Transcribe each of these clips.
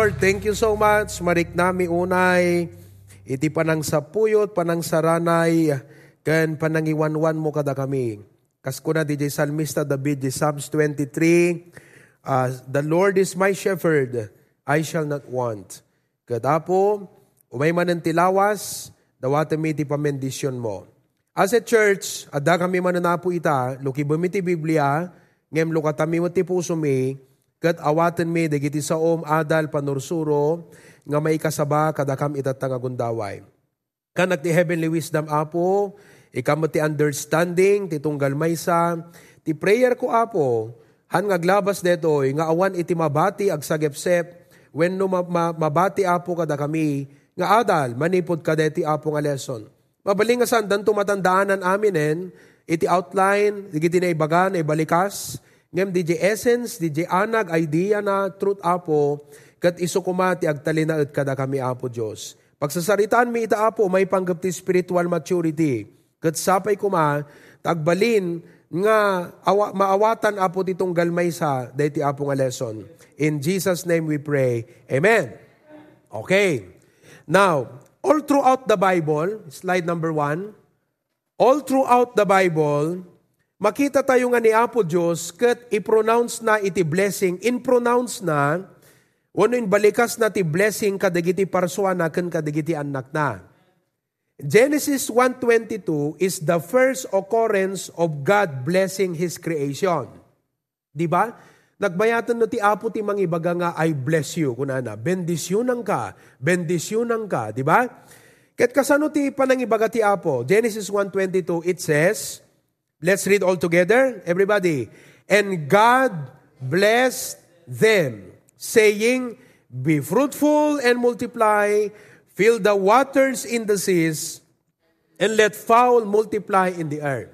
Lord. Thank you so much. Marik nami unay. Iti panang sapuyot, panang saranay, kan panangiwanwan mo kada kami. Kasko na DJ Salmista David, di Psalms 23, uh, The Lord is my shepherd, I shall not want. Kadapo, umay man ng tilawas, dawata mi ti pamendisyon mo. As a church, ada kami mananapo ita, luki bumiti Biblia, ngem lukatami mo ti puso mi, kat awaten mi, dagiti sa om adal panursuro, nga may kasaba kadakam itatang agundaway. Kanak ti heavenly wisdom apo, ikam ti understanding, ti tunggal maysa, ti prayer ko apo, han ngaglabas deto, nga awan iti mabati ag sagepsep, when no mabati apo kada kami, nga adal, manipod kadeti apo nga lesson Mabalingasan, dan tumatandaanan aminen, iti outline, digiti na ibaga, na ibalikas, ngem DJ essence, DJ anag, idea na truth apo, kat isukumati agtalina at kada kami apo Diyos. Pagsasaritaan mi ita apo, may panggap ti spiritual maturity. Kat sapay kuma, tagbalin, nga awa, maawatan apo titong galmay sa dayti apo nga lesson. In Jesus' name we pray. Amen. Okay. Now, all throughout the Bible, slide number one, all throughout the Bible, makita tayo nga ni Apo Diyos kat i-pronounce na iti blessing, in-pronounce na, wano in balikas na ti blessing kadagiti parswa na kan kadagiti anak na. Genesis 1.22 is the first occurrence of God blessing His creation. Di ba? Nagbayatan no ti apo ti mangibaga nga, I bless you. Kunana, bendisyonan ka, bendisyonan ka. Di ba? Ket kasano ti panangibaga ti apo? Genesis 1.22, it says, let's read all together, everybody. And God blessed them, saying, Be fruitful and multiply, fill the waters in the seas, and let fowl multiply in the earth.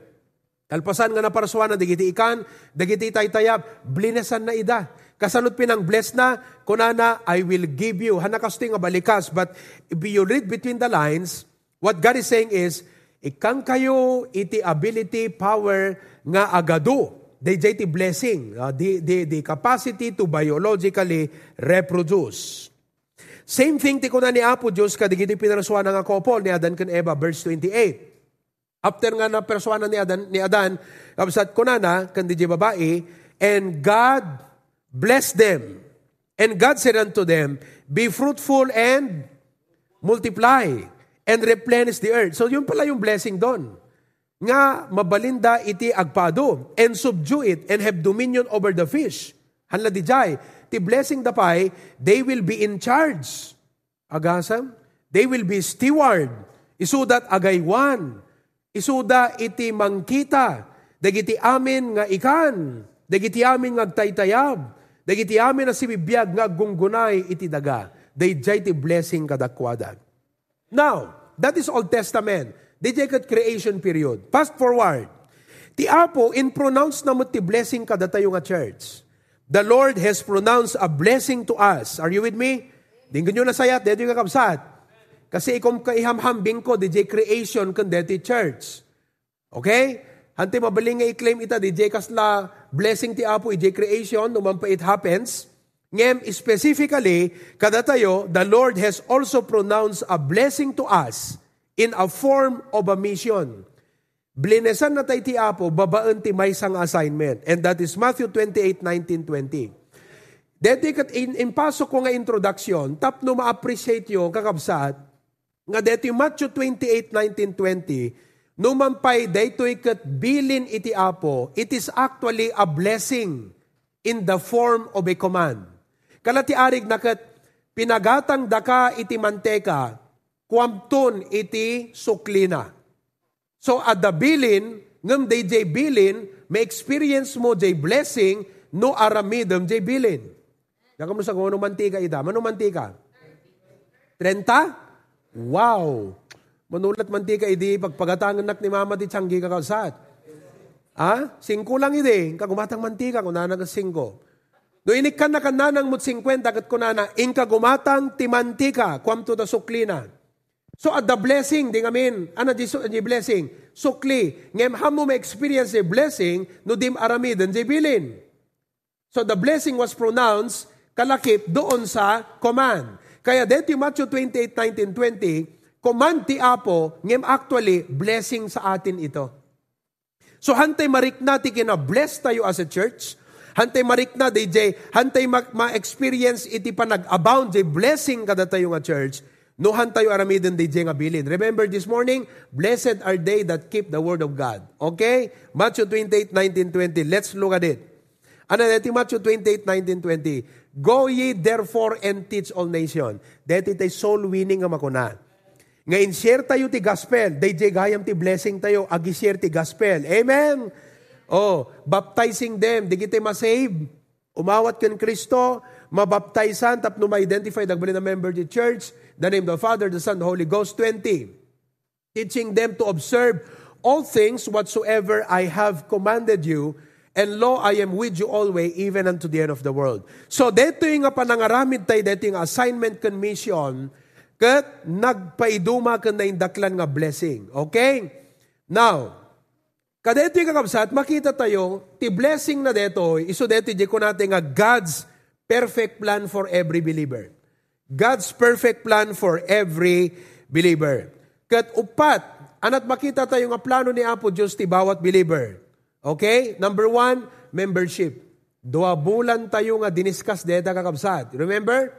Kalpasan nga na paraswana, dagiti ikan, dagiti taytayab, blinesan na ida. Kasanot pinang bless na, kunana, I will give you. Hanakasto nga balikas. But if you read between the lines, what God is saying is, ikang kayo iti ability, power nga agado. They ti blessing. Uh, the, the, the capacity to biologically reproduce. Same thing ti kuna ni Apo Diyos kadigiti pinaraswa nga couple ni Adan kan Eva, verse 28. After nga na perswana ni Adan, ni Adan, kapsat ko na na, kandi babae, and God blessed them. And God said unto them, Be fruitful and multiply and replenish the earth. So yun pala yung blessing doon. Nga mabalinda iti agpado and subdue it and have dominion over the fish. Hanla di jay. Ti blessing dapay, they will be in charge. Agasam? They will be steward. Isudat agaywan Isuda iti mangkita, dagiti amin nga ikan, dagiti amin nga agtaytayab, dagiti amin na sibibiyag nga gunggunay iti daga. They ti blessing kadakwada. Now, that is Old Testament. They kat creation period. Fast forward. Ti Apo, in pronounce na mo ti blessing kadatayo nga church. The Lord has pronounced a blessing to us. Are you with me? Dinggan nyo na sayat, dito yung kakabsat. Kasi ikom kaihamhambing ko, DJ creation kan deti church. Okay? Hanti mabaling nga i-claim ita, DJ kasla blessing ti Apo, DJ creation, numan pa it happens. Ngem, specifically, kada tayo, the Lord has also pronounced a blessing to us in a form of a mission. Blinesan na tayo ti Apo, babaan ti may sang assignment. And that is Matthew 28, 19, 20. Deti kat in, in pasok ko nga introduction, tap no ma-appreciate yung kakabsat, nga dito Matthew 28, 19, 20, numampay daytoy kat bilin iti apo, it is actually a blessing in the form of a command. Kalati arig nakat pinagatang daka iti manteka, kuamton iti suklina. So at the bilin, ngam day jay bilin, may experience mo jay blessing, no aramidam jay bilin. Nakam sa kung ano mantika ita. Mano mantika? 30? Wow! Manulat mantika idi, pagpagatangan nak ni mama di tiyanggi ka kausat. Ah? Singko lang idi, kagumatang mantika, kunana ka singko. No inikan na kananang mut 50, kat kunana, inka gumatang ti mantika, kwam to the suklina. So at the blessing, di ngamin, ano di, di blessing? Sukli. Ngem hamo may experience a blessing, no dim aramid, di bilin. So the blessing was pronounced kalakip doon sa command. Kaya dito Matthew 28, 19, 20, command ti Apo, ngem actually, blessing sa atin ito. So hantay marik na ti kina-bless tayo as a church, hantay marik na DJ, hantay ma-experience iti pa nag-abound, blessing kada tayo nga church, Nuhan tayo aramidin DJ nga bilin. Remember this morning, blessed are they that keep the word of God. Okay? Matthew 28, 19, 20. Let's look at it. Ano dati Matthew 28, 19, 20. Go ye therefore and teach all nation. Dati tay soul winning nga makuna. Ngayon share tayo ti gospel. DJ gayam ti blessing tayo. Agi share ti gospel. Amen? Oh, baptizing them. Di kita masave. Umawat kan Kristo. Mabaptizan. Tapno ma-identify. Dagbali na member di church the name of the Father, the Son, the Holy Ghost. 20. Teaching them to observe all things whatsoever I have commanded you, and lo, I am with you always, even unto the end of the world. So, dito yung panangaramid tayo, dito yung assignment commission, kat nagpaiduma ka na yung daklan nga blessing. Okay? Now, kadito yung kakabsat, makita tayo, ti blessing na dito, iso dito, di ko natin nga God's perfect plan for every believer. God's perfect plan for every believer. Kat upat, anat makita tayo nga plano ni Apo Diyos ti bawat believer. Okay? Number one, membership. Dua bulan tayo nga diniskas deta kakabsat. Remember?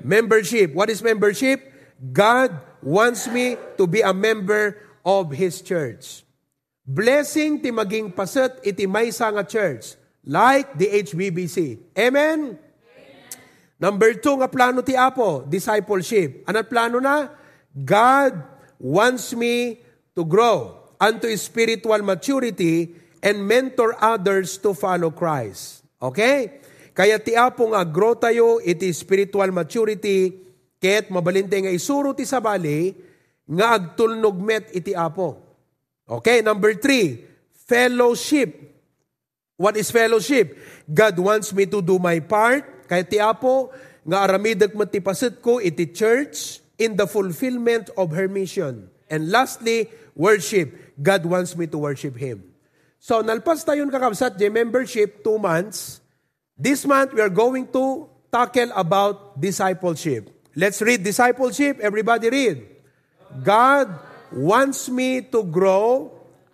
Membership. What is membership? God wants me to be a member of His church. Blessing ti maging paset iti may nga church like the HBBC. Amen? Number two nga plano ti Apo, discipleship. Anong plano na? God wants me to grow unto spiritual maturity and mentor others to follow Christ. Okay? Kaya ti Apo nga grow tayo iti spiritual maturity ket mabalinte nga isuro ti sabali nga agtulnog met iti Apo. Okay, number three, fellowship. What is fellowship? God wants me to do my part kaya ti Apo, nga aramidag matipasit ko iti church in the fulfillment of her mission. And lastly, worship. God wants me to worship Him. So, nalpas tayo kakabsat, J membership, two months. This month, we are going to tackle about discipleship. Let's read discipleship. Everybody read. God wants me to grow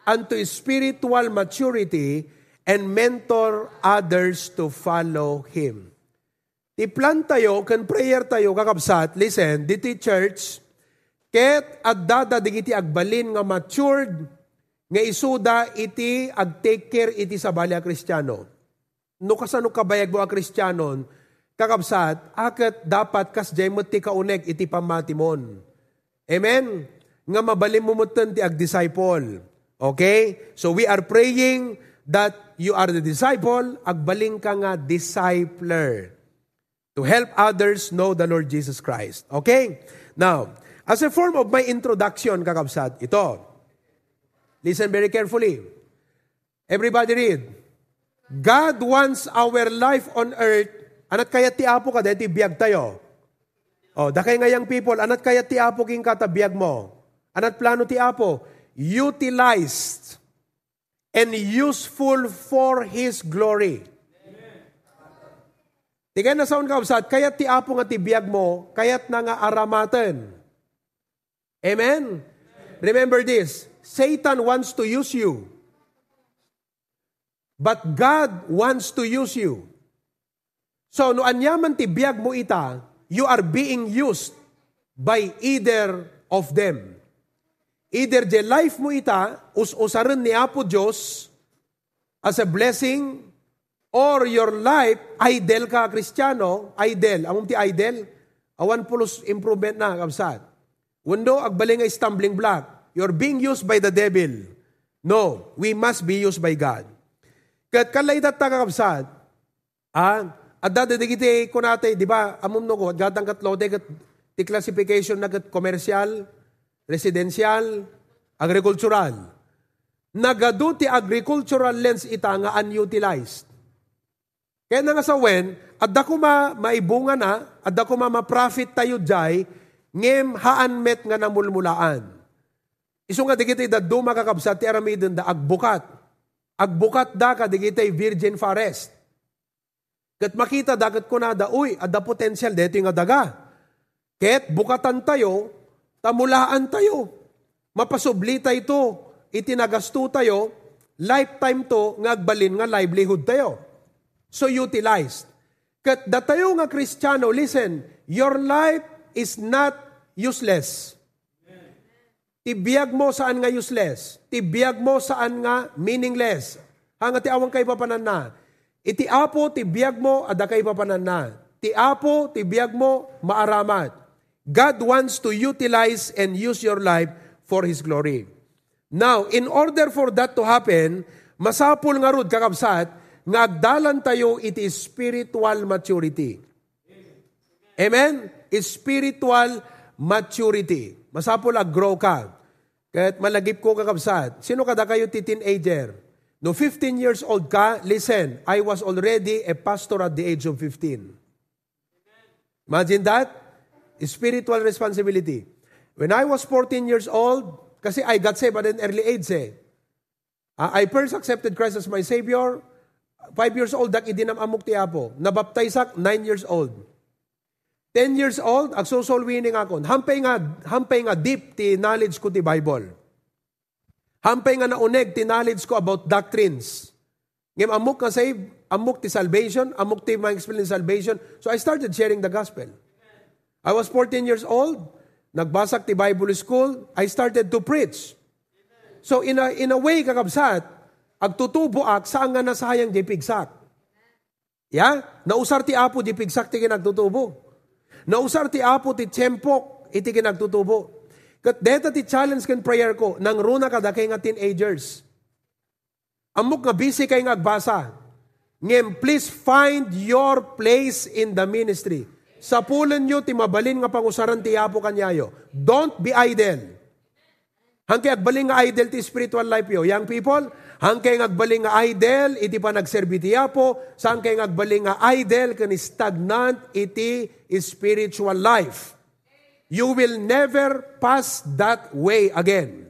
unto spiritual maturity and mentor others to follow Him. I-plan tayo, kan prayer tayo, kakabsat, listen, diti church, ket addada digiti agbalin nga matured, nga isuda iti ag-take care iti sa balya kristyano. No kasano kabayag mo a kristyanon, kakabsat, akat dapat kas jay mo ti kaunek iti pamatimon. Amen? Nga mabalim mo ti ag-disciple. Okay? So we are praying that you are the disciple, agbaling ka nga discipler to help others know the Lord Jesus Christ. Okay? Now, as a form of my introduction, kakabsat, ito. Listen very carefully. Everybody read. God wants our life on earth. Anat kaya ti apo ka, dahil biyag tayo. Oh, dakay ngayang people, anat kaya ti apo king katabiyag mo. Anat plano ti apo, utilized and useful for His glory. Di kaya nasaon ka kayat ti apo nga tibiyag mo, kayat na nga aramaten. Amen? Remember this, Satan wants to use you. But God wants to use you. So, no anyaman tibiyag mo ita, you are being used by either of them. Either the life mo ita, us-usaran ni Apo Diyos as a blessing or your life, idle ka, Kristiyano, idle. Among ti idle, awan pulos improvement na, kapsat. Wando, agbaling nga stumbling block. You're being used by the devil. No, we must be used by God. Kat kalay data kakabsat, ah, at dati digiti ko natin, di ba, amom no ko, gatang katlo, kat ti classification na kat commercial, residential, agricultural. Nagado ti agricultural lens ita nga unutilized. Kaya na nga sa wen, adda ko ma maibunga na, adda ko ma ma-profit tayo jay, ngem haan met nga namulmulaan. Iso nga digiti da duma kakabsat ti aramidin da agbukat. Agbukat da ka digiti virgin forest. Kat makita dagat ko na da, uy, ada potential, dito nga daga. Ket bukatan tayo, tamulaan tayo. Mapasubli tayo ito, itinagasto tayo, lifetime to, ngagbalin nga livelihood tayo. So utilized. Kat datayo nga Kristiyano, listen, your life is not useless. Tibiyag mo saan nga useless. Tibiyag mo saan nga meaningless. Hanga ti awang kay papanan na. Iti apo tibiyag mo ada kay papanan na. Ti apo tibiyag mo maaramat. God wants to utilize and use your life for His glory. Now, in order for that to happen, masapul nga rod kakabsat, nga agdalan tayo iti spiritual maturity. Amen? Spiritual maturity. Masapul ag-grow ka. Kahit malagip ko kakabsat. Sino kada kayo ti teenager? No 15 years old ka, listen, I was already a pastor at the age of 15. Imagine that? Spiritual responsibility. When I was 14 years old, kasi I got saved at an early age eh. I first accepted Christ as my Savior. Five years old, dak idinamamok ti Apo. Nabaptize nine years old. Ten years old, ag soul winning ako. Hampay nga, hampay nga deep ti knowledge ko ti Bible. Hampay nga nauneg ti knowledge ko about doctrines. Ngem amok nga save, amok ti salvation, amok ti my experience salvation. So I started sharing the gospel. I was 14 years old, nagbasag ti Bible school, I started to preach. So in a, in a way, kakabsat, agtutubo ak saan nga nasayang di pigsak. Ya? Nausar ti apo di pigsak ti kinagtutubo. Nausar ti apo ti tiyempok iti kinagtutubo. Kat deta ti challenge kan prayer ko, nang runa kada kay nga teenagers. Amok nga busy kay nga agbasa. Ngem, please find your place in the ministry. Sa pulan nyo, ti mabalin nga pangusaran ti apo kanyayo. Don't be idle. Hangkay agbaling nga idle ti spiritual life yo. Young people, hangkay agbaling nga idle, iti pa nagserbi ti apo, sangkay agbaling nga idle, kan stagnant, iti spiritual life. You will never pass that way again.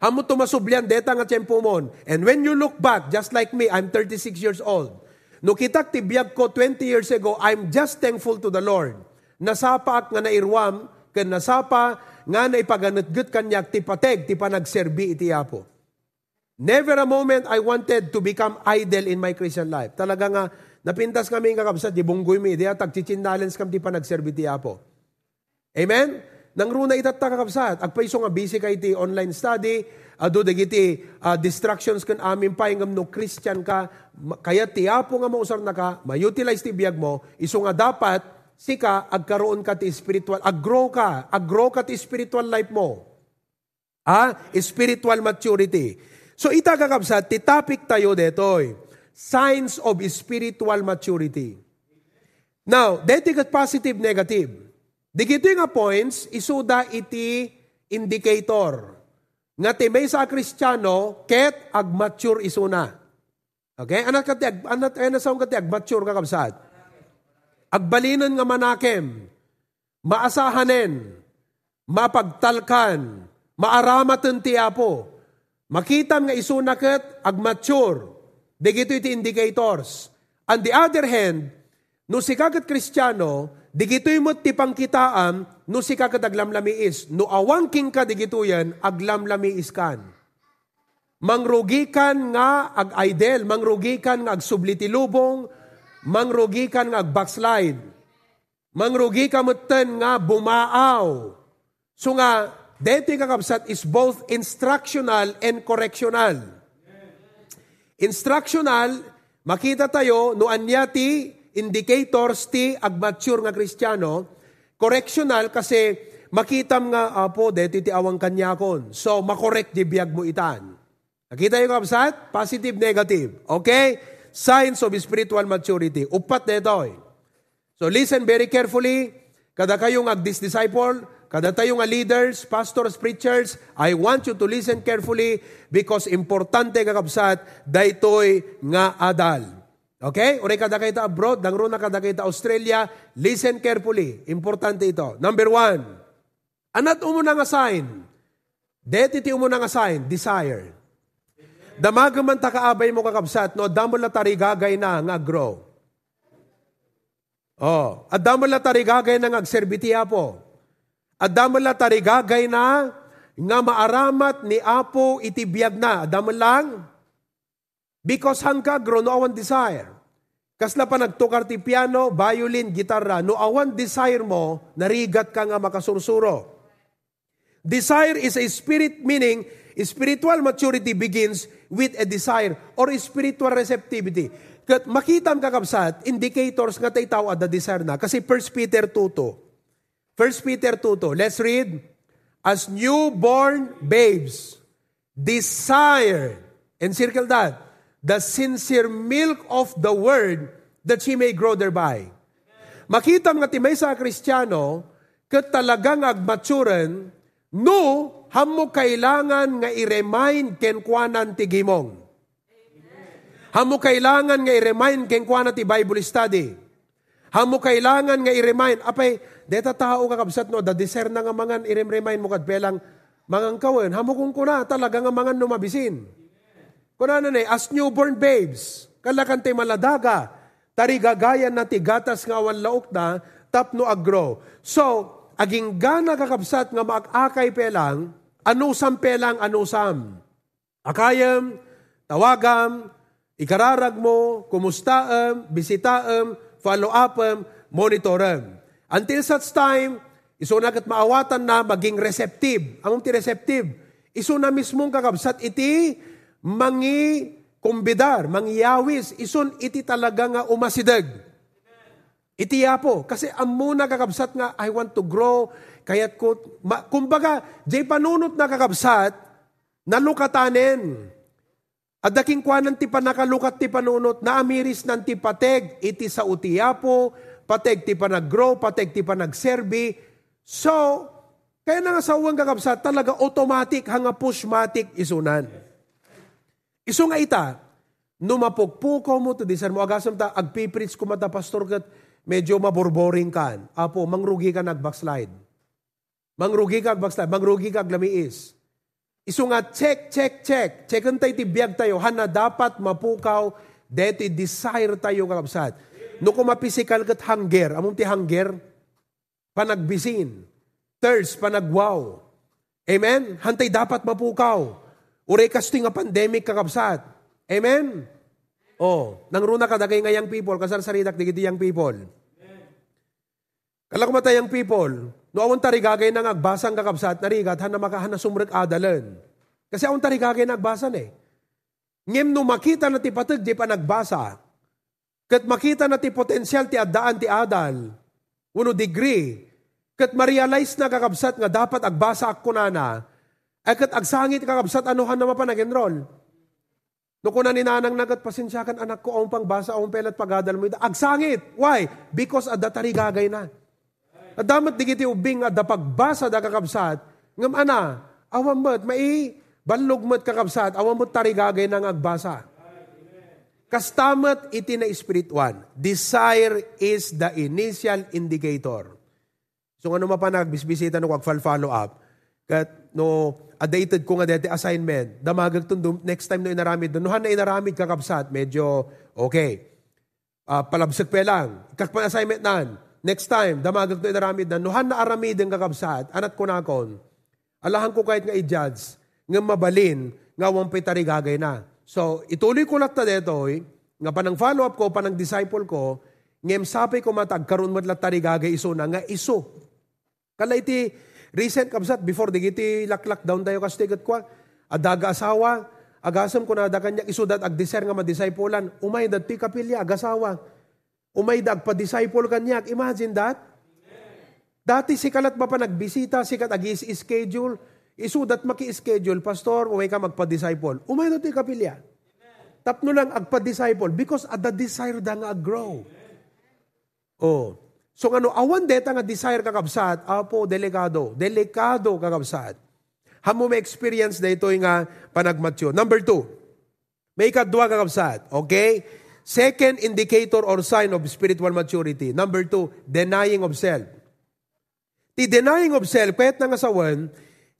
Hamo tumasublian deta nga tiyempo mon. And when you look back, just like me, I'm 36 years old. No kitak ti biyag ko 20 years ago, I'm just thankful to the Lord. Nasapa nga nairwam, ken nasapa nga naipaganatgut kanyak ti pateg, ti panagserbi iti apo. Never a moment I wanted to become idle in my Christian life. Talaga nga, napintas kami nga kabsat, di bunggoy mi, di atag chichindalens kam ti panagserbi ti apo. Amen? Nang runa itatta kakabsat, agpaiso nga busy kay ti online study, adu dagiti uh, distractions kan amin pa ingam no Christian ka, kaya ti apo nga mausar na ka, ma-utilize ti biyag mo, iso nga dapat, sika, agkaroon ka ti spiritual, aggrow ka, aggrow ka ti spiritual life mo. Ah, spiritual maturity. So ita kakabsat, ti topic tayo detoy, signs of spiritual maturity. Now, deti kat positive, negative. Digito nga points, isuda iti indicator. Nga ti sa kristyano, ket ag-mature isuna. Okay? Anak kati, ag, anak, anak sa kati, ag-mature ka kapsat. Agbalinan nga manakem, maasahanen, mapagtalkan, maaramatan ti apo. Makitam nga isuna ket ag-mature. Digito iti indicators. On the other hand, no si kagat kristyano, digitoy mo ti pangkitaan, no si kagat aglamlamiis. No awangking ka digituyan, aglamlamiis kan. Mangrugikan nga ag-idel, mangrugikan nga ag-subliti lubong, mangrugikan nga ag-backslide. Mangrugi ka mutan nga bumaaw. So nga, deti kakabsat is both instructional and correctional. Instructional, makita tayo, no anya ti indicators ti agmature nga kristyano, correctional kasi makitam nga apo deti ti awang kanyakon. So makorek di biyag mo itan. Nakita yung kapsat? Positive, negative. Okay? Signs of spiritual maturity. Upat detoy. So listen very carefully. Kada kayong ag-disciple, kada tayo nga leaders, pastors, preachers, I want you to listen carefully because importante kakabsat, daytoy nga adal. Okay? Uray kada kita abroad, dangro na kada kita Australia, listen carefully. Importante ito. Number one, anat umuna nga sign. Deti ti umuna nga sign, desire. Damagaman ta kaabay mo kakabsat, no, damo la tarigagay na nga grow. Oh, adamo la tarigagay na agserbiti apo. Adamo la tarigagay na nga maaramat ni apo itibiyag na. Adamo lang. Because hangka grow no awan desire. Kasla pa nagtukar ti piano, violin, gitarra, no awan desire mo, narigat ka nga makasursuro. Desire is a spirit meaning spiritual maturity begins with a desire or spiritual receptivity. Kat makita ang kakabsat, indicators nga tayo tao at desire na. Kasi 1 Peter 2.2. 1 Peter 2.2. Let's read. As newborn babes, desire, encircle that, the sincere milk of the word that she may grow thereby. Makita nga timay sa kristyano, kat talagang agmaturen, no, hamo kailangan nga i-remind kenkwanan tigimong. Hamo kailangan nga i-remind keng kwa na ti Bible study. Hamo kailangan nga i-remind. Apay, deta tao kakabsat no, da deser na nga mangan i-remind mo kad pelang mangang kawen. Hamo kung kuna talaga nga mangan numabisin. Kuna na ni, as newborn babes, kalakan ti maladaga, tari gagayan na ti gatas nga awan laok na, tapno agro. So, aging gana kakabsat nga maakakay pelang, anusam pelang anusam. Akayam, tawagam, Ikararag mo, kumustaam, bisitaam, follow-upam, monitoram. Until such time, iso na kat maawatan na maging receptive. Ang ti receptive, iso na mismong kakabsat iti mangi kumbidar, mangyawis, ison iti talaga nga umasidag. Iti yapo. Kasi amuna kakabsat nga, I want to grow, kaya't ko, ma, kumbaga, jay panunot na kakabsat, nalukatanin. At daking kwanan ti panakalukat ti panunot, na amiris nan ti pateg, iti sa utiyapo, pateg ti panag-grow, pateg ti panag-serbi. So, kaya na nga sa uwang kakabsat, talaga automatic, hanga pushmatic isunan. Iso nga ita, numapukpuko mo to disar mo, agasam ta, agpiprits ko mata pastor kat, medyo maborboring kan. Apo, mangrugi ka nag-backslide. Mangrugi ka nag-backslide, mangrugi ka glamiis. Isu nga check, check, check. Check tayo tibiyag tayo. Hana dapat mapukaw. Dito desire tayo kakabsat. No kung mapisikal kat hunger. Among ti hunger? Panagbisin. Thirst, panagwaw. Amen? Hantay dapat mapukaw. Ure kasto nga pandemic kakabsat. Amen? Oh, nangruna ka dagay nga young people, kasar saridak digiti young people. Kalak yung people, no awon tarigagay nang agbasang kakabsat, narigat, hana makahana sumrek adalan. Kasi awon tarigagay na agbasan eh. Ngem no makita na ti patag, di pa nagbasa. Kat makita na ti potensyal ti addaan ti adal, uno degree, kat ma-realize na kakabsat nga dapat agbasa ako na na, ay kat agsangit kakabsat anuhan naman pa nag-enroll. No kuna ni nanang nagat pasensyakan anak ko, ang pangbasa, ang pelat pagadal mo, agsangit. Why? Because adda tarigagay na. Adamat digiti ubing at pagbasa da kakabsat, ngam ana, awam mo't mai balog mo't kakabsat, awam mo't tarigagay ng agbasa. Kastamat iti na Spirit 1. Desire is the initial indicator. So ano mapanag, bisbisita no kag follow up. Kat no adated ko nga dete assignment, damagag tundum, next time no inaramid, han na inaramid kakabsat, medyo okay. Uh, palabsag pa lang. Kakpan assignment nan Next time, damagag to inaramid na, nuhan na aramid ang kakabsat, anat ko nakon, alahan ko kahit nga i-judge, nga mabalin, nga wampay tarigagay na. So, ituloy ko lang ta dito, eh, nga panang follow-up ko, panang disciple ko, ngem sapi ko matag, karon mo tarigagay iso na, nga iso. Kala iti, recent kabsat, before digiti laklak down tayo kastigat ko, adaga asawa, agasam ko na da kanya isudat ag deser nga madiscipulan, umay dati kapilya, agasawa Umay pa-disciple kanyak. Imagine that. Dati si kalat ba pa nagbisita, si kat agis schedule, isudat maki-schedule, pastor, umay ka magpa-disciple. Umay dati kapilya. Tapno lang agpa-disciple because at the desire da nga grow. Oh. So ano, awan deta nga desire kakabsat, apo, delikado. Delikado kakabsat. Hamo may experience na ito nga panagmatyo. Number two, may kadwa kakabsat. Okay? Second indicator or sign of spiritual maturity. Number two, denying of self. Ti denying of self, kahit nga sawan,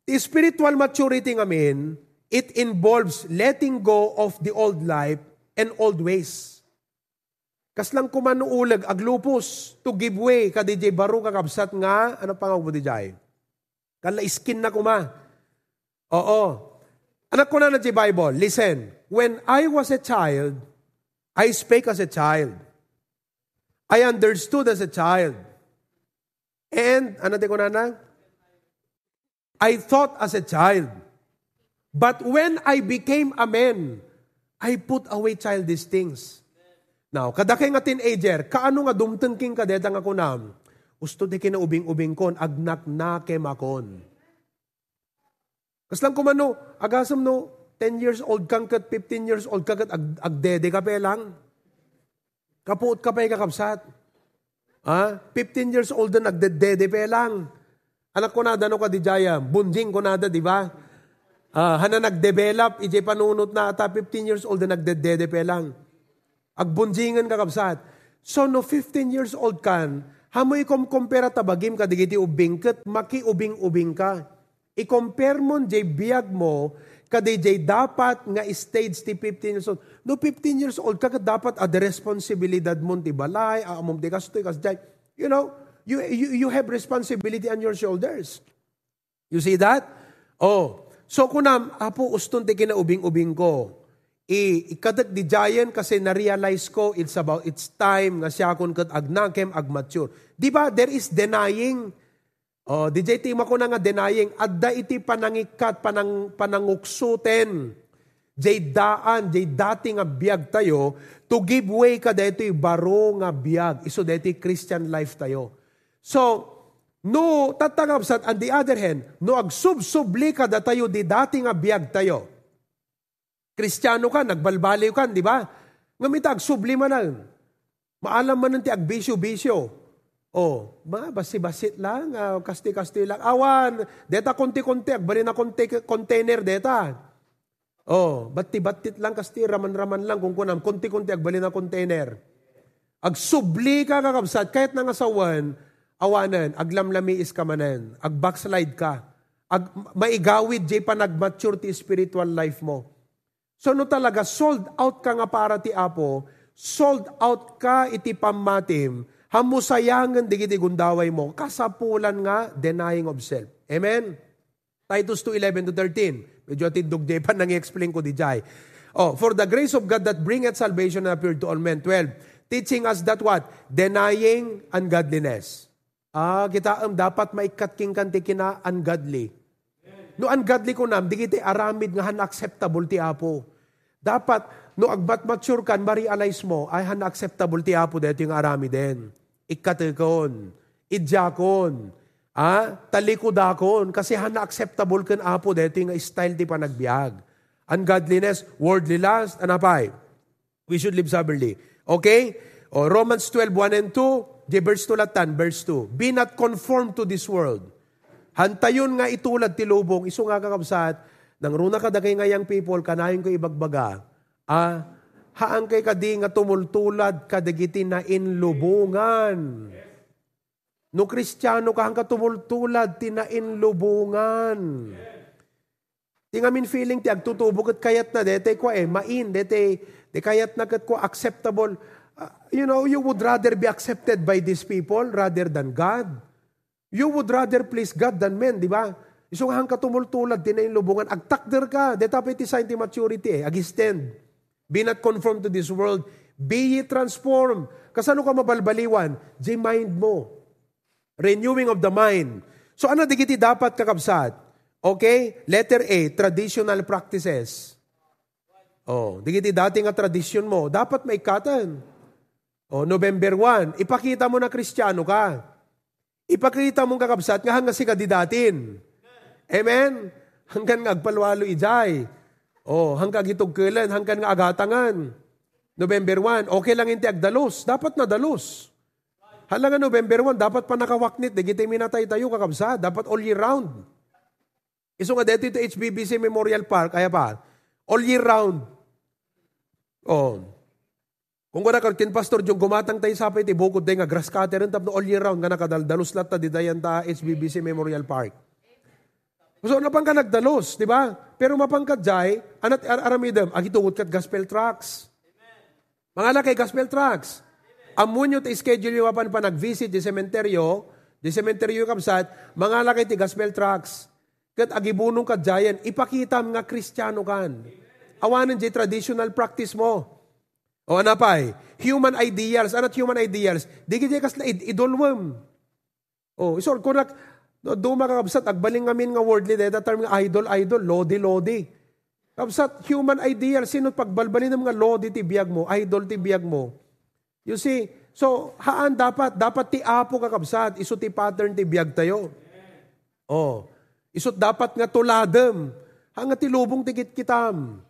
ti spiritual maturity ngamin, it involves letting go of the old life and old ways. Kaslang kumanuulag, aglupos, to give way, ka DJ baro kakabsat nga, ano pa nga mo DJ? Kala skin na kuma. Oo. Anak ko na na di Bible, listen. When I was a child, I spake as a child. I understood as a child. And, ano di ko na na? I thought as a child. But when I became a man, I put away childish things. Now, kada kay nga teenager, kaano nga dumtengking ka deta nga kunam, usto di kinaubing-ubing kon, agnak na kemakon. Kaslang kumano, agasam no, 10 years old kang kat, 15 years old kang kat, ag, agdede ka pa lang. Kapuot ka pa kakapsat. Ah, 15 years old na nagdedede pa lang. Anak ko na, dano ka di jaya, bunjing ko na da, di ba? Ah, hana nag-develop, ije panunot na ata 15 years old na nagdedede pa lang. Agbunjingan ka kapsat. So no 15 years old kan, hamoy kom compare tabagim ka digiti ubing kat maki ubing-ubing ka. I-compare mo jay biyag mo kadi jay dapat nga stage ti 15 years old. No 15 years old ka dapat ada responsibilidad mo ti balay, amom ti kastoy kas jay. You know, you, you, you have responsibility on your shoulders. You see that? Oh, so kunam, apo uston ti kinaubing-ubing ko ikadat di giant kasi na-realize ko it's about it's time nga siya kun kat agnakem agmature. Di ba there is denying Oh, DJ tima ko na nga denying adda iti panangikat panang pananguksuten. Jay daan, jay dati nga biyag tayo, to give way ka dito baro nga biyag. Iso dito Christian life tayo. So, no tatangap sa, on the other hand, no agsubsubli ka da tayo di dati nga biyag tayo. Kristiyano ka, nagbalbaliw ka, di ba? Ngamitag, subli man. Maalam man ti agbisyo-bisyo. Oh, ba, basi-basit lang, uh, kasti-kasti lang. Awan, deta konti-konti, agbali na konti, container deta. Oh, batti-battit lang, kasti, raman-raman lang, kung kunam, konti-konti, agbali na container. Agsubli ka kakabsat, kahit nang asawan, awanan, aglamlami is ka manan, agbackslide ka, ag, maigawid, jay pa nag-mature ti spiritual life mo. So no talaga, sold out ka nga para ti Apo, sold out ka iti pamatim, hamusayangan digiti gundaway mo, kasapulan nga, denying of self. Amen? Titus 2:11 to 13. Medyo atid dugde pa nang explain ko di jay. Oh, for the grace of God that bringeth salvation appeared to all men. 12. Teaching us that what? Denying ungodliness. Ah, kita am dapat maikat king kanti kina ungodly. No ungodly ko nam, di kiti aramid nga unacceptable ti Apo. Dapat, no agbat mature kan, ma-realize mo, ay han acceptable ti Apo dito yung aramid din. Ikatekon, idjakon, ah, talikodakon, kasi han acceptable kan Apo dito yung style ti panagbiag. Ungodliness, worldly lust, anapay. We should live soberly. Okay? O, Romans 12, 1 and 2, di verse 2 latan, verse 2. Be not conformed to this world Hantayon nga itulad ti lubong, iso nga kakabsat, nang runa ka dagay ngayang people, kanayon ko ibagbaga, ah, haan kay kadi nga tumultulad kadagiti na inlubungan. No kristyano ka hang tumultulad ti na inlubungan. Ti ngamin feeling ti agtutubo kat kayat na dete ko eh, main, dete, de kayat na kat ko acceptable. Uh, you know, you would rather be accepted by these people rather than God. You would rather please God than men, di ba? Isungahang katumultulad, tinayin lubungan, agtakder ka, deta piti sign ti maturity eh, agistend. Be not conformed to this world, be ye transformed. Kasano ka mabalbaliwan? Di mind mo. Renewing of the mind. So ano digiti dapat kakabsat? Okay? Letter A, traditional practices. Oh, digiti dati nga tradisyon mo, dapat maikatan. Oh, November 1, ipakita mo na kristyano ka. Ipakita mong kakabsat nga hanggang si kadidatin. Amen? Hanggang nga agpalwalo ijay. Oh, hanggang itugkilan, hanggang nga agatangan. November 1, okay lang hindi agdalos. Dapat na dalos. Halangan November 1, dapat pa nakawaknit. Digiti minatay tayo kakabsat. Dapat all year round. Iso nga dito ito HBBC Memorial Park, kaya pa, all year round. Oh, kung kuna kin pastor yung gumatang tayo sa piti bukod tayo nga grass cutter ang tapno all year round nga nakadaldalos lahat ta di dayan ta HBBC Memorial Park. So napang ka nagdalos, di ba? Pero mapangkat jay, anat ar aramidam, agi tungod kat gospel tracks. Mga lakay gospel tracks. Amunyo ti schedule yung pan pa nag-visit di sementeryo, di sementeryo kapsat, mga laki ti gospel tracks. Kat agibunong ka giant, ipakita nga kristyano kan. Awanan di traditional practice mo. O ano pa eh? Human ideals. Anat human ideals? Di gidi kas na idolwem. O, isor ko duma ka kapsat, agbaling ngamin nga wordly, deta term nga idol, idol, lodi, lodi. Kapsat, human ideal, sino pagbalbalin ng mga lodi ti biyag mo, idol ti biyag mo. You see, so haan dapat, dapat ti apo kakabsat, iso ti pattern ti biyag tayo. Oh, isot dapat nga tuladem, hanga ti lubong ti kitam.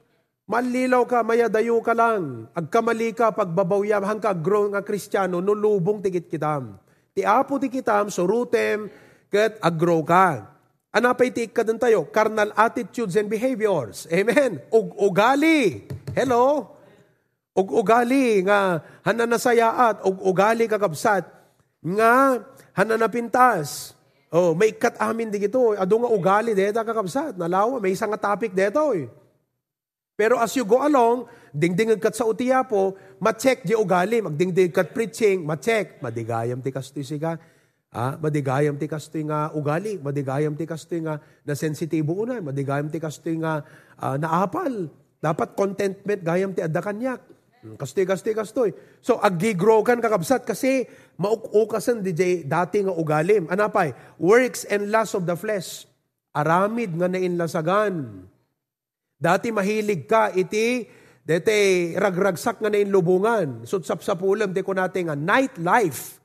Malilaw ka, mayadayo ka lang. Agkamali ka, pagbabawyam, hangka grow nga kristyano, nulubong ti kitam. Ti apo ti kitam, surutem, ket aggrow ka. Anapay ti ka tayo, carnal attitudes and behaviors. Amen. Ug ugali. Hello? ug ugali nga hananasayaat ug ugali kakabsat nga hananapintas. Oh, may kat amin di gito. Ado nga ugali deta kakabsat. Nalawa, may isang topic deto eh. Pero as you go along, dingding kat sa utiya po, ma-check di ugali, magdingding kat preaching, ma-check, madigayam ti kastoy siga. Ah, madigayam ti kastoy nga ugali, madigayam ti kastoy nga na sensitibo una, madigayam ti kastoy nga uh, naapal. Dapat contentment gayam ti adda kanyak. Hmm, kastoy, kastoy, kastoy. So, agigrow kan kakabsat kasi maukukasan di dati nga ugalim. Anapay? Works and lust of the flesh. Aramid nga nainlasagan. Dati mahilig ka, iti, dete ragragsak nga nainlubungan. Sutsap sa pulam, di ko natin nga, night life.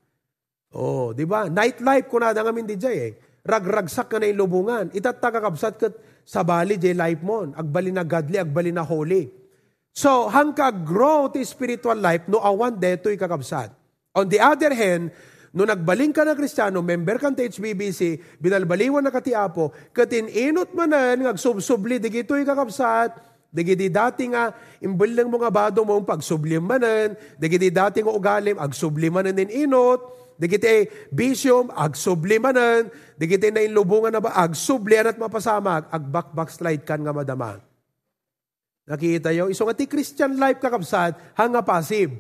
Oh, di ba? Night life ko na nga min di jay eh. Ragragsak nga nainlubungan. Itat kakabsat kat sa bali jay life mo. Agbali na godly, agbali na holy. So, hangka grow ti spiritual life, no awan deto'y kakabsat. On the other hand, no nagbaling ka na kristyano, member kan HBBC, binalbaliwan na katiapo, katininot manan, ngagsubsubli, di gito'y kakabsat, Digiti dati nga, imbel lang mga bado mo pagsublim manan, digiti dati nga ugalim, agsubli manan din inot, digiti bisyom, agsubli manan, digiti na inlubungan na ba, agsubli at mapasamag, agbak backslide kan nga madama. Nakita yo? Iso nga ti Christian life kakabsat, hanga passive.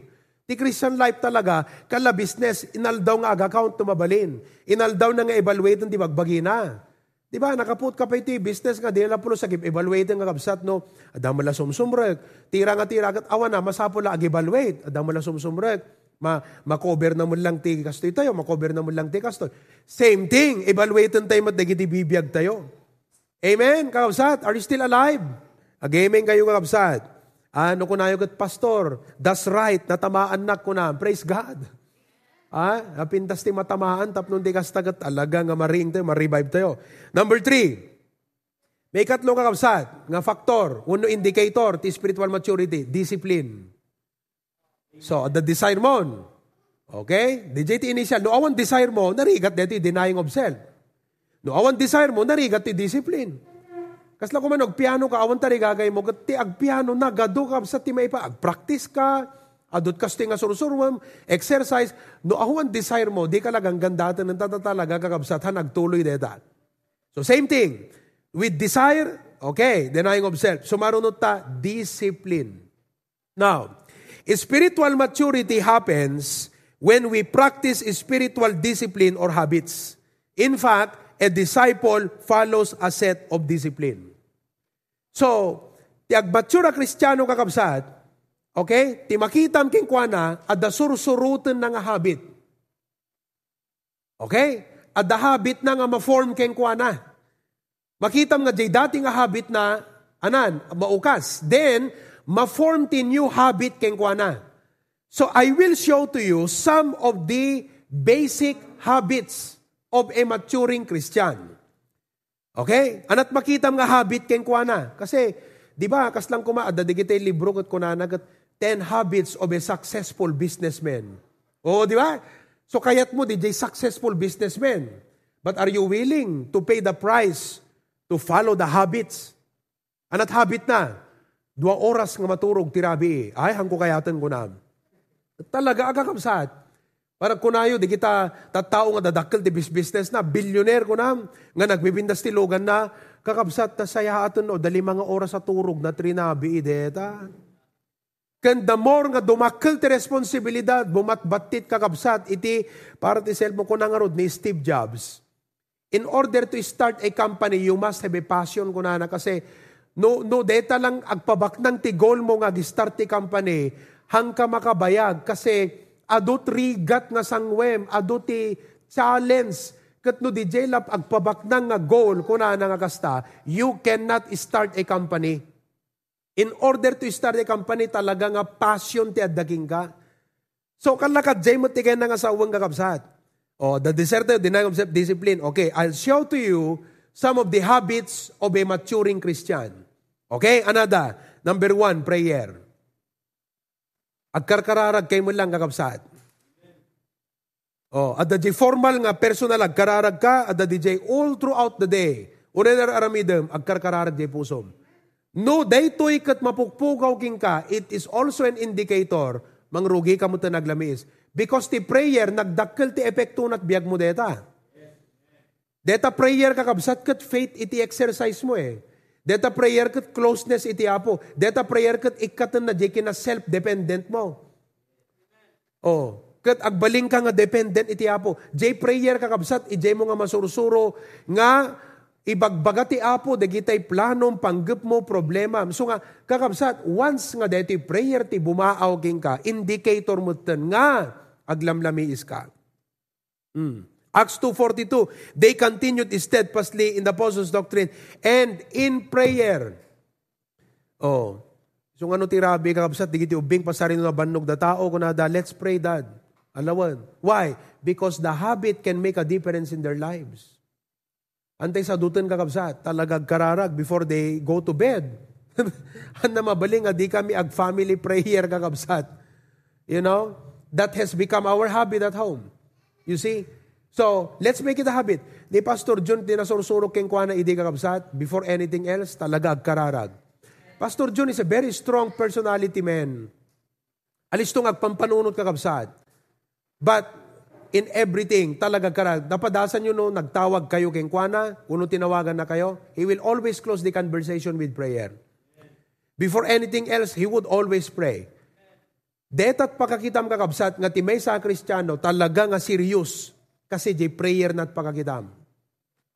Ti Christian life talaga, kala business, inaldaw nga aga-account tumabalin. Inaldaw na nga evaluate di magbagi na. Di ba, nakaput ka pa iti business nga, di na pulo sa evaluate nga kabsat, no? Adam mala sumsumrek. Tira nga tira, awan na, masapula ag-evaluate. Adam mala sumsumrek. Ma, ma-cover na mo lang ti kastoy tayo, ma-cover na mo lang ti kastoy. Same thing, evaluate tayo mat dagiti bibiyag tayo. Amen, kakabsat, are you still alive? Agaming kayo kakabsat. Ano ko na yung pastor? That's right, natamaan na ko na. Praise God. Ah, napintas ti matamaan, tapnon di kastagat, alaga nga maring tayo, ma-revive tayo. Number three, may katlong kakabsat, nga factor, uno indicator, ti spiritual maturity, discipline. So, the desire mo, okay? DJ ti initial, no awan desire mo, narigat dito denying of self. No awan desire mo, narigat ti discipline. Kasla ko man piano ka awan tari gagay mo ti ag piano na gado ka sa ti may pa ag practice ka adot kas nga surusurwam exercise no ahuan desire mo di ka lagang gandatan ng tatatalaga kakabsat han nagtuloy deta. So same thing with desire okay denying of self so ta discipline. Now spiritual maturity happens when we practice spiritual discipline or habits. In fact, a disciple follows a set of discipline. So, ti agbatsura kristyano kakabsat, okay, ti makitam king kuana, adda sursurutan na nga habit. Okay? Adda habit na nga ma-form king kuana. Makitam nga jay dati nga habit na, anan, maukas. Then, ma-form ti new habit king kuana. So, I will show to you some of the basic habits of a maturing Christian. Okay? Anat makita nga habit ken kuana. Kasi, di ba, kaslang kuma, ada digitay libro kat kunana kat 10 habits of a successful businessman. O, di ba? So, kayat mo, DJ, successful businessman. But are you willing to pay the price to follow the habits? Anat habit na? Dua oras nga maturog tirabi. Ay, hangko kayatan ko na. Talaga agakabsat. Para kunayo, di kita tatao nga dadakkel ti business na, bilyoner ko na, nga nagbibindas ti logan na, kakabsat ta saya aton no, dali mga oras sa turog na trinabi ideta. Ken the more nga dumakkel ti responsibilidad, bumatbatit kakabsat, iti para ti self mo ko nangarod ni Steve Jobs. In order to start a company, you must have a passion ko na kasi no, no data lang agpabak ng ti goal mo nga gi-start ti company, hang ka makabayag kasi adu rigat nga sangwem, adu ti challenge, kat no di lap agpabak ng nga goal kuna nga kasta, you cannot start a company. In order to start a company, talaga nga passion ti adaging ka. So, kalakad, jay mo tigay na nga sa uwang kakabsat. Oh, the deserter, denying of self-discipline. Okay, I'll show to you some of the habits of a maturing Christian. Okay, another. Number one, prayer. Agkarkararag kay mo lang kakabsat. Oh, at the formal nga personal agkararag ka, at the DJ all throughout the day. Urenar aramidem, agkarkararag di pusom. No, daytoy kat mapukpukaw king ka, it is also an indicator, mangrugi ka mo naglamis. Because ti prayer, nagdakkel ti epekto nat biyag mo deta. Deta prayer kakabsat kat faith iti exercise mo eh. Deta prayer kat closeness iti apo. Deta prayer kat ikatan na di na self-dependent mo. Oh, kat agbaling ka nga dependent iti apo. Jay prayer kakabsat, ijay mo nga masursuro nga Ibagbaga ti Apo, dagitay planom, panggap mo, problema. So nga, kakabsat, once nga deti prayer ti bumaaw king ka, indicator mo nga, aglamlamiis ka. Mm. Acts 2.42, they continued steadfastly in the apostles' doctrine and in prayer. Oh, so ano ti rabi kakabsat, digiti ubing pasarin na bannog da tao, kunada, let's pray dad. Alawan. Why? Because the habit can make a difference in their lives. Antay sa dutan kakabsat, talagag kararag before they go to bed. Anda mabaling, di kami ag family prayer kakabsat. You know, that has become our habit at home. You see? So, let's make it a habit. Ni Pastor John, tinasursurok keng kwa na kakabsat, before anything else, talaga ag kararag. Pastor John is a very strong personality man. Alis tong agpampanunot kakabsat. But in everything, talaga karag. Napadasan nyo no, nagtawag kayo kay Kwana, kuno tinawagan na kayo, he will always close the conversation with prayer. Before anything else, he would always pray. Detat pakakitam kakabsat nga timay sa kristyano, talaga nga serious. Kasi di prayer nat pakakitam.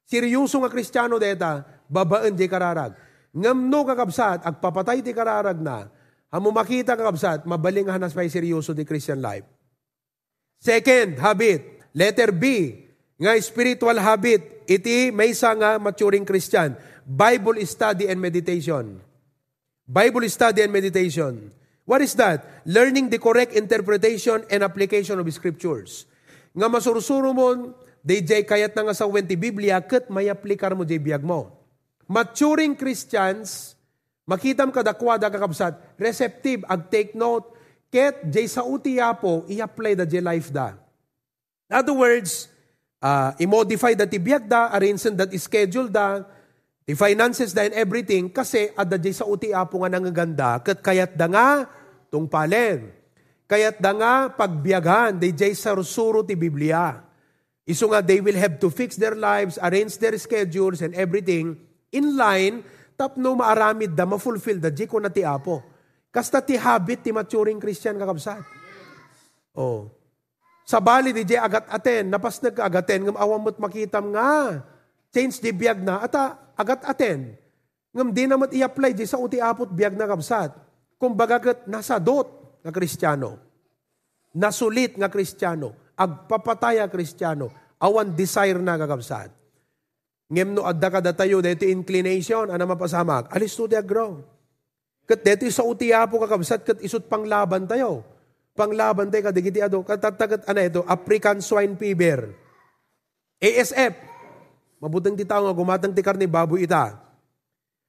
Seryoso nga kristyano deta, babaan di kararag. Ngamno kakabsat, agpapatay di kararag na, hamo makita kakabsat, mabaling hanas pa seryoso di Christian life. Second habit, letter B, nga spiritual habit, iti may nga maturing Christian, Bible study and meditation. Bible study and meditation. What is that? Learning the correct interpretation and application of scriptures. Nga masursuro mo, DJ kayat na nga sa wenti Biblia, kat may aplikar mo di biyag mo. Maturing Christians, makitam kadakwada kakabsat, receptive, ag take note, Ket, jay sa uti po, i-apply da jay life da. In other words, uh, i-modify da tibiyag da, arrange that schedule da, the finances da and everything, kasi ada jay sa uti po nga nangaganda, kat kayat da nga, tungpalen. Kayat da nga, pagbiyagan, day jay sa rusuro ti Biblia. Iso nga, they will have to fix their lives, arrange their schedules and everything in line, tapno maaramid da, ma-fulfill da, jay ko na ti apo. Kasta ti habit ti maturing Christian kakabsat. Oh. Sa bali di agat aten, napas nagkaagaten, ngam awam mo't makitam nga. Change di biyag na, ata agat aten. Ngam di namat i-apply di sa uti apot biyag na kabsat. Kung bagagat nasa dot nga kristyano. Nasulit nga kristyano. Agpapataya kristyano. Awan desire na kakabsat. Ngem no adda kada tayo, dito inclination, ana mapasamak. Alis to the grow. Kat dito sa utiya po kakabsat, kat isot panglaban tayo. Panglaban tayo, kadigiti ado, katatagat, ano ito, African Swine Fever. ASF. Mabutang ti tao nga gumatang ti karni baboy ita.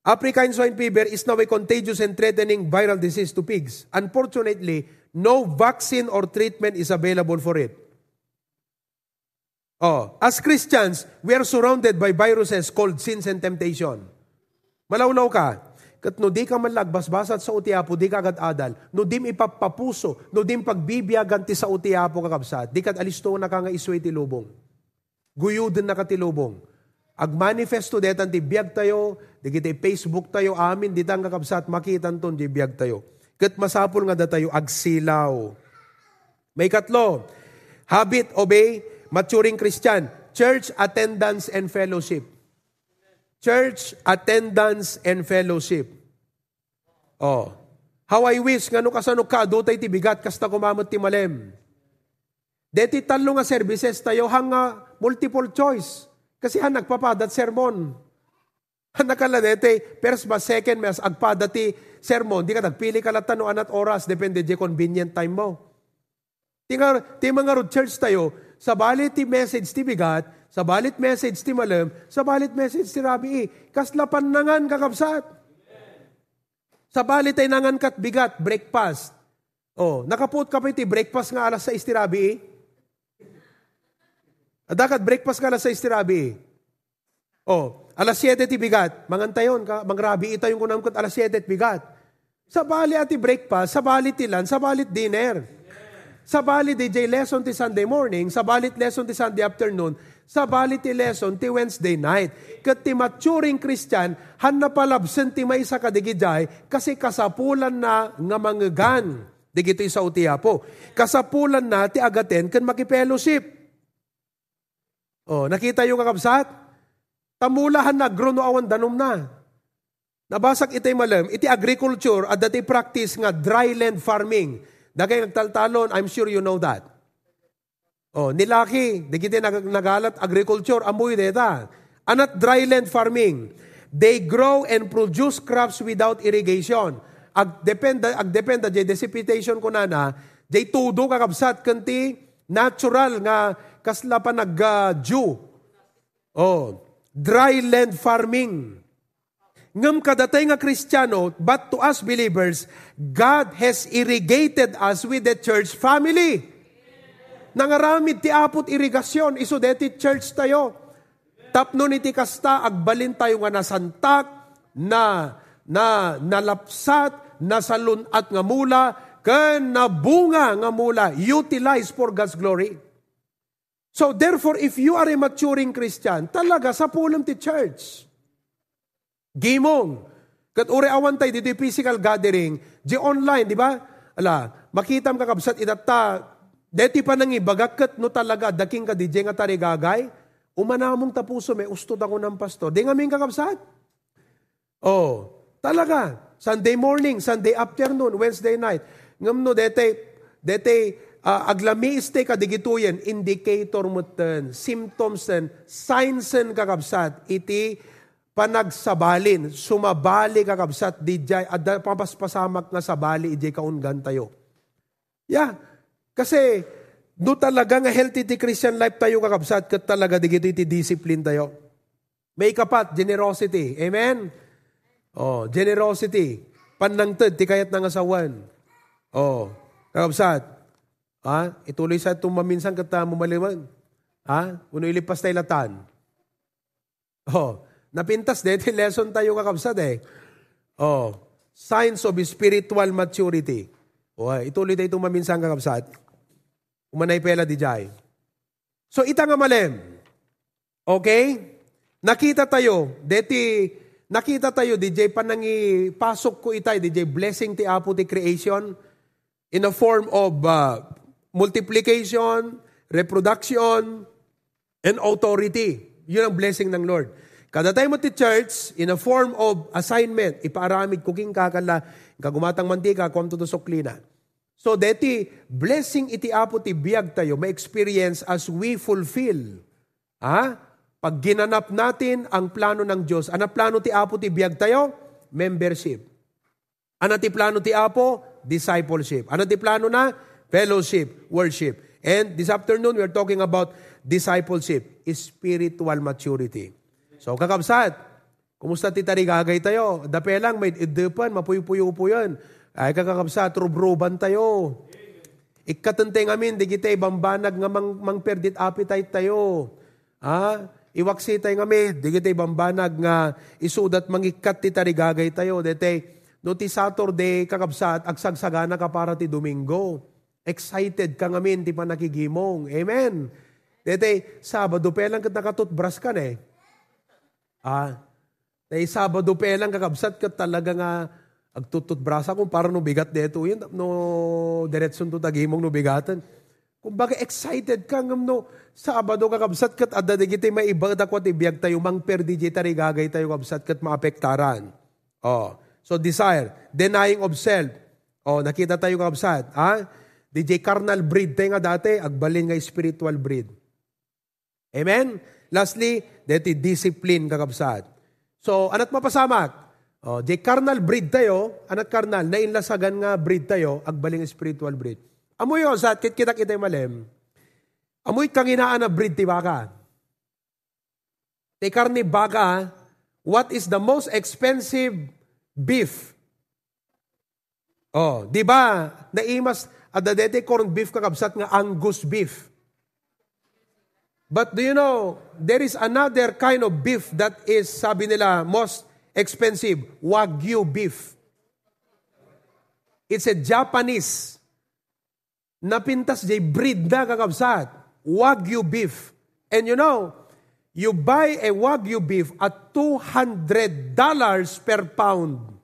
African swine fever is now a contagious and threatening viral disease to pigs. Unfortunately, no vaccine or treatment is available for it. Oh, as Christians, we are surrounded by viruses called sins and temptation. Malawlaw ka. Kat no di ka man lagbasbasat sa utiapo, di ka agad adal. No di ipapapuso, no di pagbibiyagan ti sa utiapo kakabsat. Di kat alisto na ka nga iswe ti lubong. Guyudin na ka ti lubong. Ag manifesto detan ti biyag tayo, di kita Facebook tayo amin, di tang kakabsat, makitan ton di biyag tayo. kat masapol nga datayo agsilaw. May katlo, habit, obey, maturing Christian, church attendance and fellowship. Church attendance and fellowship. Oh. How I wish nga no kasano ka dutay ti bigat kasta kumamot ti malem. Deti talo nga services tayo hanga multiple choice. Kasi han nagpapadat sermon. Han nakala dete first ba second mas agpada ti sermon di ka nagpili ka latan anat oras depende di convenient time mo. Tinga ti mga church tayo sa balit ti message ti bigat sa balit message ti malam, sa balit message ti Rabi, kaslapan nangan kakabsat. Sa balit ay nangan kat bigat, breakfast. Oh, nakaput ka pa iti breakfast nga alas sa ti Rabi. Adakat breakfast nga alas sa ti Rabi. Oh, alas 7 ti bigat, mangantayon ka, mangrabi ita yung kunam kat alas 7 ti bigat. Sa bali ati breakfast, sa balit tilan, sa balit dinner. Sa balit DJ lesson ti Sunday morning, sa balit lesson ti Sunday afternoon, sa bality lesson ti Wednesday night. Kat ti maturing Christian, han na palabsen ti may sa kadigijay, kasi kasapulan na nga mangagan. Digito sa utiya po. Kasapulan na ti agaten kan makipellowship. Oh, nakita yung kakabsat? Tamulahan na, grono awan danom na. Nabasak itay malam, iti agriculture at dati practice nga dryland farming. Dagay nagtaltalon, I'm sure you know that. Oh, nilaki, di nag nagalat agriculture, amoy deta. Anat dryland farming. They grow and produce crops without irrigation. Ag dependa ag dependa jay precipitation ko na na, jay tudo kakabsat kanti natural nga kasla pa nag uh, Oh, dryland farming. Ngam kadatay nga Kristiyano, but to us believers, God has irrigated us with the church family. Nangaramid ti apot irigasyon, iso deti church tayo. Tapno ni ti kasta, agbalin tayo nga nasantak, na, na nalapsat, nasalun at nga mula, ken nabunga nga mula, utilize for God's glory. So therefore, if you are a maturing Christian, talaga sa pulong ti church. Gimong. Kat uri awan tayo dito physical gathering, di online, di ba? Ala, makitam kakabsat itata, Deti pa nang ibagakat no talaga, daking ka di nga tarigagay, umanamong tapuso, may ustod ako ng pastor. Di nga may kakabsat. Oh, talaga. Sunday morning, Sunday afternoon, Wednesday night. Ngam no, dete, dete, uh, aglami iste ka digituyen, indicator mo ten, symptoms ten, signs ten kakabsat, iti panagsabalin, sumabali kakabsat, di jay, at papaspasamak nga sabali, ijay kaungan tayo. Yeah, kasi, do talaga nga healthy ti Christian life tayo kakabsat, kat talaga digito iti discipline tayo. May kapat, generosity. Amen? Oh, generosity. Panangtad, ti kayat ng asawan. Oh, kakabsat. Ha? Ituloy sa itong maminsan kata mumaliwan. Ha? Uno ilipas tayo latan. Oh, napintas dito lesson tayo kakabsat eh. Oh, signs of spiritual maturity. Oh, ituloy tayo itong maminsan kakabsat. Umanay pela di jay. So ita nga malem. Okay? Nakita tayo, deti nakita tayo DJ panangi pasok ko itay DJ blessing ti Apo ti creation in a form of uh, multiplication, reproduction, and authority. Yun ang blessing ng Lord. Kada tayo ti church, in a form of assignment, ipaaramid kuking kakala, kagumatang mantika, kwam to suklina. So deti blessing iti apo ti biag tayo ma-experience as we fulfill. Ha? Pag ginanap natin ang plano ng Diyos, ano plano ti apo ti biag tayo? Membership. Ano ti plano ti apo? Discipleship. Ano ti plano na? Fellowship, worship. And this afternoon, we're talking about discipleship, spiritual maturity. So, kakabsat, kumusta ti tarigagay tayo? Dapelang, may idepan, mapuyo-puyo-upo yan. Ay kakakabsa, trubruban tayo. Ikatante ngamin, di kita ibambanag nga mang, mang perdit appetite tayo. Ha? Iwaksi tayo ngami, di kita ibambanag nga isudat mangikat ti tarigagay tayo. Dete, no ti Saturday kakabsat, agsagsagana ka para ti Domingo. Excited ka ngamin, ti pa nakigimong. Amen. Dete, Sabado pa lang kat nakatutbras ka na eh. Ah, Dahil Sabado pa lang kakabsat ka talaga nga Agtutut brasa kung para no bigat dito yun, no diretson to tagimong no bigatan. Kung baga excited ka ngam no, Sabado ka kabsat kat adda digiti may iba dakwat ibiyag tayo mang perdi tari gagay tayo kabsat kat maapektaran. Oh. So desire, denying of self. Oh, nakita tayo kabsat. Ha? DJ carnal breed tayo nga dati, agbalin nga spiritual breed. Amen? Lastly, deti discipline kakabsat. So, anat mapasamak? Oh, di carnal breed tayo, anak carnal, na inlasagan nga breed tayo, agbaling spiritual breed. Amoy yun, sa kit kita kita malem. Amoy kanginaan na breed ti baka. Ti karni baka, what is the most expensive beef? Oh, di ba? Naimas, adadete corn beef kakabsat nga angus beef. But do you know, there is another kind of beef that is, sabi nila, most expensive, Wagyu beef. It's a Japanese napintas jay breed na kakabsat. Wagyu beef. And you know, you buy a Wagyu beef at $200 per pound.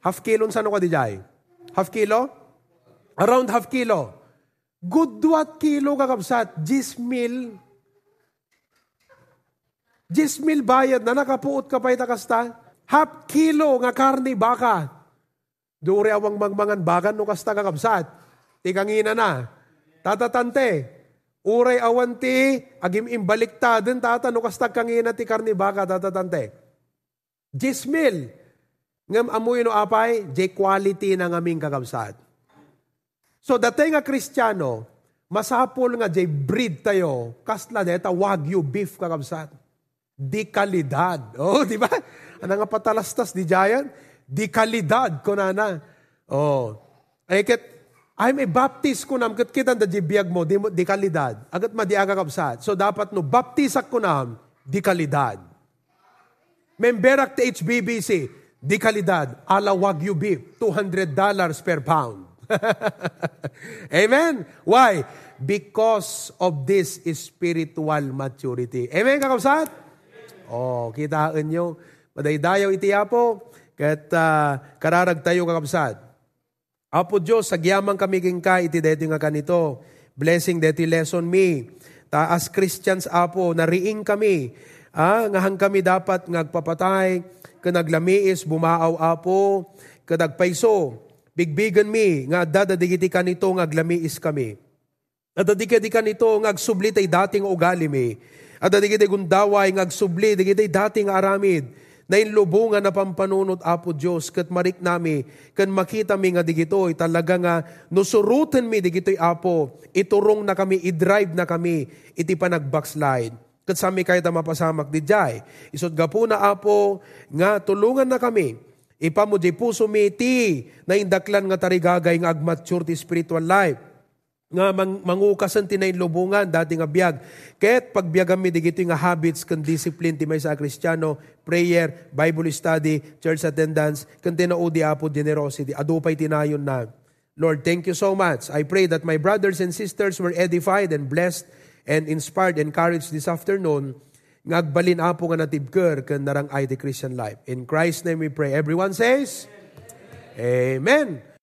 Half kilo sa ano ka di jay? Half kilo? Around half kilo. Good what kilo kakabsat? Gismil Jismil bayad na nakapuot ka pa'y takasta. Half kilo nga karni baka. Dure awang mangmangan bagan no kasta kakabsat. Tikangina na. Tatatante. Uray awanti, agim imbaliktaden tata no kasta kangina ti karni baka tatatante. Jismil. Ngam amoy no apay, J quality na ngaming kakabsat. So datay nga kristyano, masapol nga J breed tayo, kasla deta wagyu beef kakabsat di kalidad. Oh, di ba? Ano nga patalastas di Jayan? Di kalidad ko na na. Oh. Ay ket I'm a baptist ko nam ket kita da biyag mo di, di kalidad. Agat madiaga kapsat. So dapat no baptisak ko nam di kalidad. Memberak te HBBC di kalidad ala wagyu beef $200 per pound. Amen. Why? Because of this spiritual maturity. Amen, kakabsat? Oh, kitaan nyo. Madaydayaw iti apo, kat uh, kararag tayo kakabsat. Apo Diyos, sagyamang kami ka, iti deti nga kanito. Blessing deti lesson me. Ta as Christians, Apo, nariing kami. Ah, ngahang kami dapat ngagpapatay, kanaglamiis, bumaaw, Apo, kadagpaiso. Bigbigan mi, nga dadadigiti kanito, ngaglamiis kami. Dadadigiti kanito, ngagsublitay dating ugali mi at digiti gundaway ng agsubli, digiti dating aramid, na inlubungan na pampanunot Apo Diyos, kat marik nami, kan makita mi nga digitoy, talaga nga, nusurutan mi digitoy Apo, iturong na kami, idrive na kami, iti pa nag-backslide. Kat sami kayo ta mapasamak di jay. Isot ga po na Apo, nga tulungan na kami, ipamo di puso mi ti, na indaklan nga tarigagay nga agmature ti spiritual life nga mang, mangukasan tinay lubungan dati nga biyag. Ket pagbiyagan mi digito nga habits kan discipline ti may sa prayer, Bible study, church attendance, kan tinaudi apo generosity. Adupay tinayon na. Lord, thank you so much. I pray that my brothers and sisters were edified and blessed and inspired, encouraged this afternoon. Ngagbalin apo nga natibker kan narang ay the Christian life. In Christ's name we pray. Everyone says, Amen. Amen.